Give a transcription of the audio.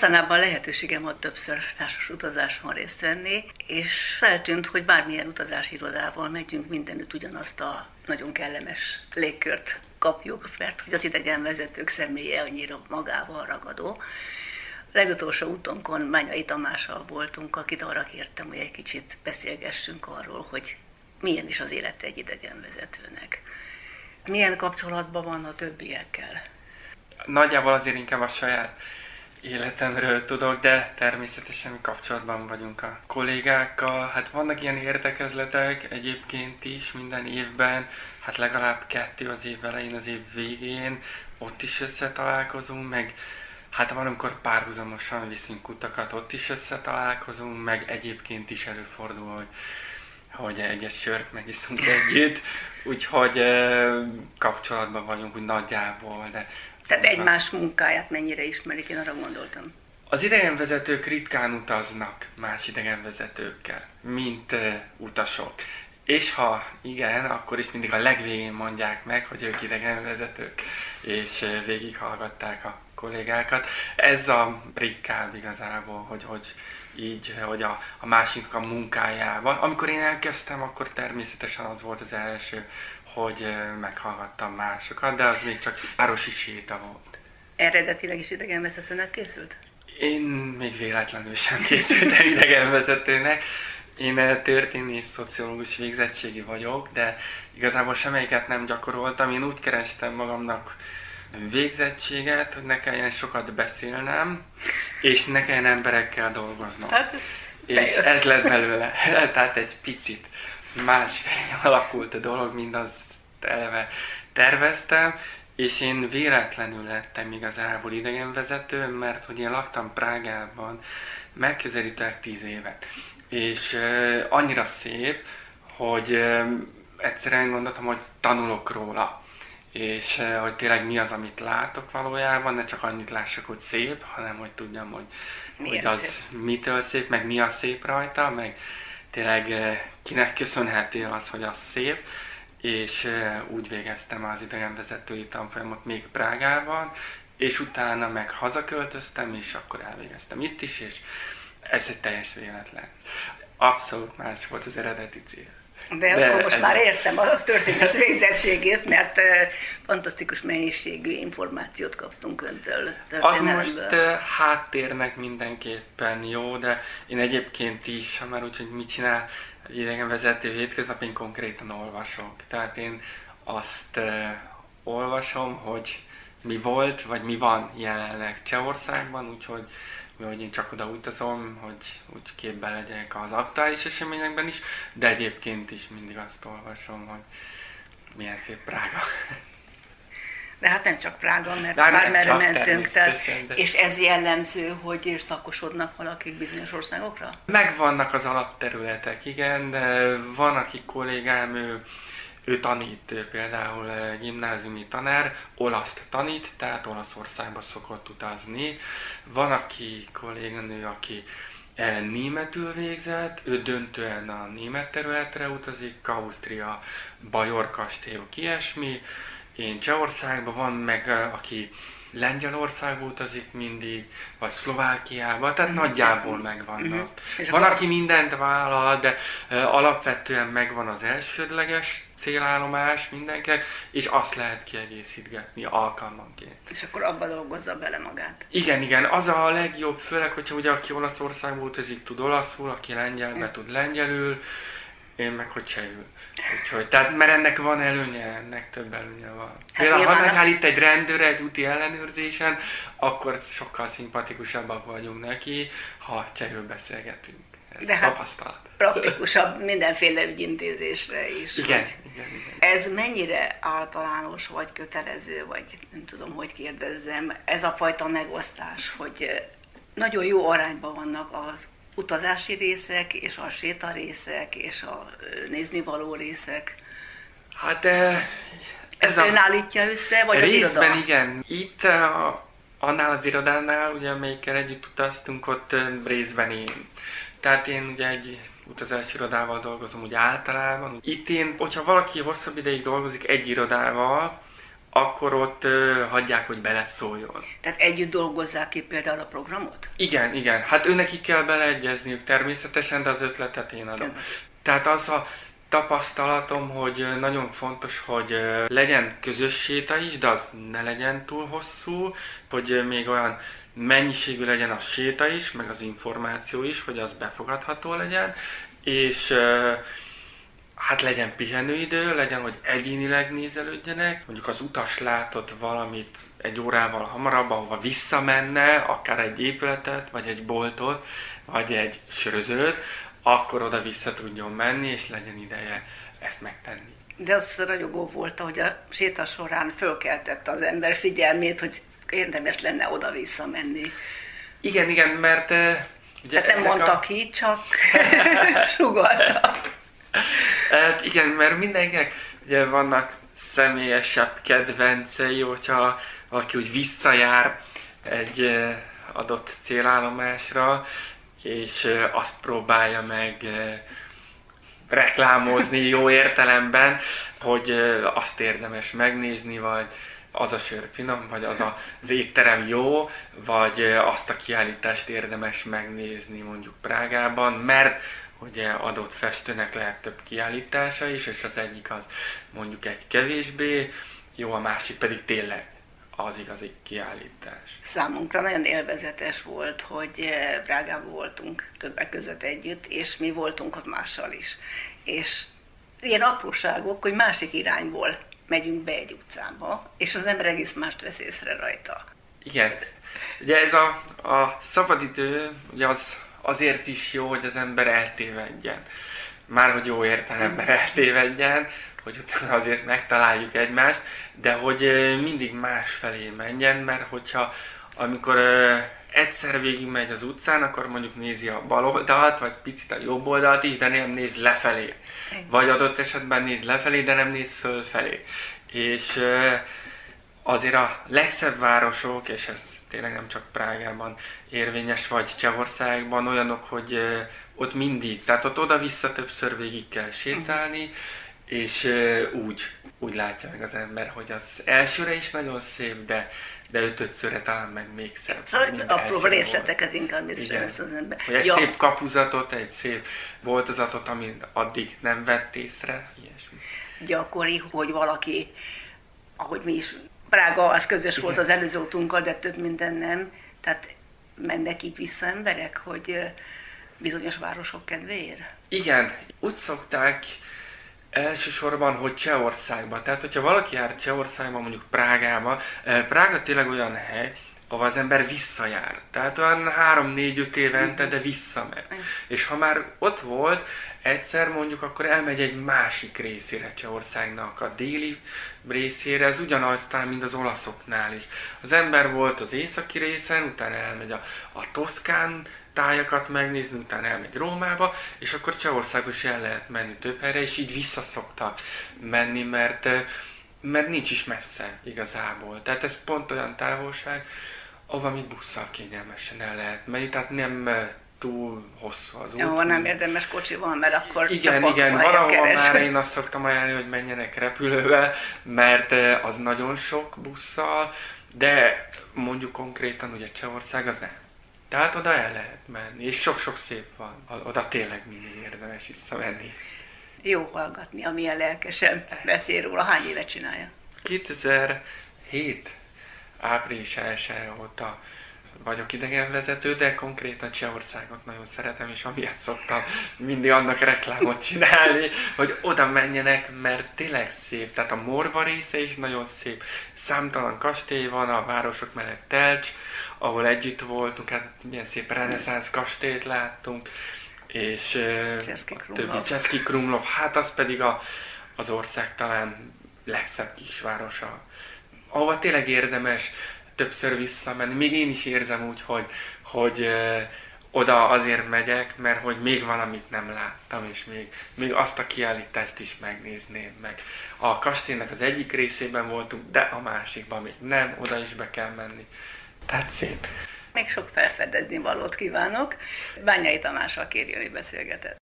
Mostanában lehetőségem volt többször társas utazáson részt venni, és feltűnt, hogy bármilyen utazási irodával megyünk, mindenütt ugyanazt a nagyon kellemes légkört kapjuk, mert hogy az idegenvezetők személye annyira magával ragadó. Legutolsó útonkon Mányai Tamással voltunk, akit arra kértem, hogy egy kicsit beszélgessünk arról, hogy milyen is az élete egy idegenvezetőnek. Milyen kapcsolatban van a többiekkel? Nagyjából azért inkább a saját életemről tudok, de természetesen kapcsolatban vagyunk a kollégákkal. Hát vannak ilyen értekezletek egyébként is minden évben, hát legalább kettő az év elején, az év végén, ott is összetalálkozunk, meg hát van, amikor párhuzamosan viszünk utakat, ott is összetalálkozunk, meg egyébként is előfordul, hogy, hogy egyes sört megiszunk együtt, úgyhogy kapcsolatban vagyunk úgy nagyjából, de tehát egymás munkáját mennyire ismerik, én arra gondoltam. Az idegenvezetők ritkán utaznak más idegenvezetőkkel, mint uh, utasok. És ha igen, akkor is mindig a legvégén mondják meg, hogy ők idegenvezetők, és uh, végighallgatták a kollégákat. Ez a ritkább igazából, hogy, hogy így, hogy a, a másiknak a munkájában. Amikor én elkezdtem, akkor természetesen az volt az első hogy meghallgattam másokat, de az még csak városi séta volt. Eredetileg is idegenvezetőnek készült? Én még véletlenül sem készültem idegenvezetőnek. Én történész szociológus végzettségi vagyok, de igazából semmelyiket nem gyakoroltam. Én úgy kerestem magamnak végzettséget, hogy ne kelljen sokat beszélnem, és ne kelljen emberekkel dolgoznom. Hát, és ez lett belőle. Tehát egy picit más alakult a dolog, mint az eleve terveztem, és én véletlenül lettem igazából idegenvezető, mert hogy én laktam Prágában megközelítőleg tíz évet. És uh, annyira szép, hogy uh, egyszerűen gondoltam, hogy tanulok róla. És uh, hogy tényleg mi az, amit látok valójában, ne csak annyit lássak, hogy szép, hanem hogy tudjam, hogy, hogy az szép? mitől szép, meg mi a szép rajta, meg tényleg kinek köszönheti az, hogy az szép és úgy végeztem az idegenvezetői tanfolyamot még Prágában, és utána meg hazaköltöztem, és akkor elvégeztem itt is, és ez egy teljes véletlen. Abszolút más volt az eredeti cél. De, De akkor most már értem a történet végzettségét, mert uh, fantasztikus mennyiségű információt kaptunk öntől. Az most uh, háttérnek mindenképpen jó, de én egyébként is, már úgy, hogy mit csinál, egy idegenvezető hétköznap én konkrétan olvasok. Tehát én azt uh, olvasom, hogy mi volt, vagy mi van jelenleg Csehországban, úgyhogy hogy én csak oda utazom, hogy úgy képben legyek az aktuális eseményekben is, de egyébként is mindig azt olvasom, hogy milyen szép Prága. De hát nem csak Prága, mert Bár bármerre mentünk, tehát, és ez jellemző, hogy szakosodnak valakik bizonyos országokra? Megvannak az alapterületek, igen, de van, aki kollégám, ő, ő tanít például gimnáziumi tanár, olaszt tanít, tehát Olaszországba szokott utazni. Van, aki kolléganő, aki e, németül végzett, ő döntően a német területre utazik, Ausztria, Bajor kastélyok, ilyesmi én Csehországban, van meg aki Lengyelországba utazik mindig, vagy Szlovákiába, tehát uh-huh. nagyjából megvannak. Uh-huh. Van, aki mindent vállal, de uh, alapvetően megvan az elsődleges célállomás mindenkinek, és azt lehet kiegészítgetni alkalmanként. És akkor abba dolgozza bele magát. Igen, igen, az a legjobb, főleg, hogyha ugye aki Olaszországba utazik, tud olaszul, aki lengyelbe uh-huh. tud lengyelül, én meg hogy csehül. Úgyhogy, tehát, mert ennek van előnye, ennek több előnye van. Hát Például, ha megállít egy rendőr egy úti ellenőrzésen, akkor sokkal szimpatikusabbak vagyunk neki, ha csehül beszélgetünk. Ez De hát tapasztalat. praktikusabb mindenféle ügyintézésre is. Igen, igen, igen. Ez mennyire általános, vagy kötelező, vagy nem tudom, hogy kérdezzem, ez a fajta megosztás, hogy nagyon jó arányban vannak a utazási részek, és a séta részek, és a néznivaló részek. Hát ez Ezt a... ön állítja össze, vagy részben az iroda? igen. Itt a, annál az irodánál, ugye amelyikkel együtt utaztunk, ott részben én. Tehát én ugye egy utazási irodával dolgozom úgy általában. Itt én, hogyha valaki hosszabb ideig dolgozik egy irodával, akkor ott ö, hagyják, hogy beleszóljon. Tehát együtt dolgozzák ki például a programot? Igen, igen. Hát őnekik kell beleegyezniük természetesen, de az ötletet én adom. Tehát az a tapasztalatom, hogy nagyon fontos, hogy legyen közös séta is, de az ne legyen túl hosszú, hogy még olyan mennyiségű legyen a séta is, meg az információ is, hogy az befogadható legyen, és hát legyen pihenőidő, legyen, hogy egyénileg nézelődjenek, mondjuk az utas látott valamit egy órával hamarabb, ahova visszamenne, akár egy épületet, vagy egy boltot, vagy egy sörözőt, akkor oda vissza tudjon menni, és legyen ideje ezt megtenni. De az ragyogó volt, hogy a séta során fölkeltette az ember figyelmét, hogy érdemes lenne oda-vissza menni. Igen, igen, mert ugye Tehát nem mondta a... ki, csak sugalta. Hát igen, mert mindenkinek ugye vannak személyesebb kedvencei, hogyha valaki úgy visszajár egy adott célállomásra, és azt próbálja meg reklámozni jó értelemben, hogy azt érdemes megnézni, vagy az a sör finom, vagy az a, az étterem jó, vagy azt a kiállítást érdemes megnézni mondjuk Prágában, mert ugye adott festőnek lehet több kiállítása is, és az egyik az mondjuk egy kevésbé jó, a másik pedig tényleg az igazi kiállítás. Számunkra nagyon élvezetes volt, hogy Prágában voltunk többek között együtt, és mi voltunk ott mással is. És ilyen apróságok, hogy másik irányból megyünk be egy utcába, és az ember egész mást vesz észre rajta. Igen. Ugye ez a, a szabadidő, ugye az azért is jó, hogy az ember eltévedjen. Már hogy jó értelemben eltévedjen, hogy utána azért megtaláljuk egymást, de hogy mindig más felé menjen, mert hogyha amikor egyszer végig megy az utcán, akkor mondjuk nézi a bal oldalt, vagy picit a jobb oldalt is, de nem néz lefelé. Vagy adott esetben néz lefelé, de nem néz fölfelé. És azért a legszebb városok, és ez tényleg nem csak Prágában érvényes, vagy Csehországban olyanok, hogy ott mindig, tehát ott oda-vissza többször végig kell sétálni, és úgy, úgy látja meg az ember, hogy az elsőre is nagyon szép, de de ötödszörre talán meg még szebb. Szóval apró részleteket inkább észrevesz az ember. Hogy egy ja. szép kapuzatot, egy szép boltozatot, amit addig nem vett észre, ilyesmi. Gyakori, hogy valaki, ahogy mi is, Prága az közös volt az előző útunkkal, de több minden nem. Tehát mennek így vissza emberek, hogy bizonyos városok kedvéért? Igen, úgy szokták Elsősorban, hogy Csehországban. Tehát, hogyha valaki jár Csehországban, mondjuk Prágába, Prága tényleg olyan hely, ahol az ember visszajár. Tehát olyan három-négy-öt évente, de visszamegy. És ha már ott volt, egyszer mondjuk, akkor elmegy egy másik részére Csehországnak, a déli részére, ez ugyanaz talán, mint az olaszoknál is. Az ember volt az északi részen, utána elmegy a, a Toszkán tájakat megnézni, utána elmegy Rómába, és akkor Csehországba is el lehet menni több helyre, és így visszaszoktak menni, mert, mert nincs is messze igazából. Tehát ez pont olyan távolság, még busszal kényelmesen el lehet menni, tehát nem túl hosszú az út. Jó, nem érdemes kocsival, mert akkor Igen, csak igen, valahol már én azt szoktam ajánlani, hogy menjenek repülővel, mert az nagyon sok busszal, de mondjuk konkrétan ugye Csehország az nem. Tehát oda el lehet menni, és sok-sok szép van. Oda tényleg mindig érdemes visszamenni. Jó hallgatni, amilyen lelkesen beszél róla. Hány éve csinálja? 2007 április 1 óta vagyok idegenvezető, de konkrétan Csehországot nagyon szeretem, és amiatt szoktam mindig annak reklámot csinálni, hogy oda menjenek, mert tényleg szép. Tehát a Morva része is nagyon szép. Számtalan kastély van, a városok mellett Telcs, ahol együtt voltunk, hát milyen szép reneszánsz kastélyt láttunk, és Cseszki többi Cseszki Krumlov, hát az pedig a, az ország talán legszebb kisvárosa, ahova tényleg érdemes többször visszamenni. Még én is érzem úgy, hogy, hogy oda azért megyek, mert hogy még valamit nem láttam, és még, még azt a kiállítást is megnézném meg. A kastélynak az egyik részében voltunk, de a másikban még nem, oda is be kell menni. Tehát szép. Még sok felfedezni valót kívánok. Bányai Tamással kérjön, hogy beszélgetett.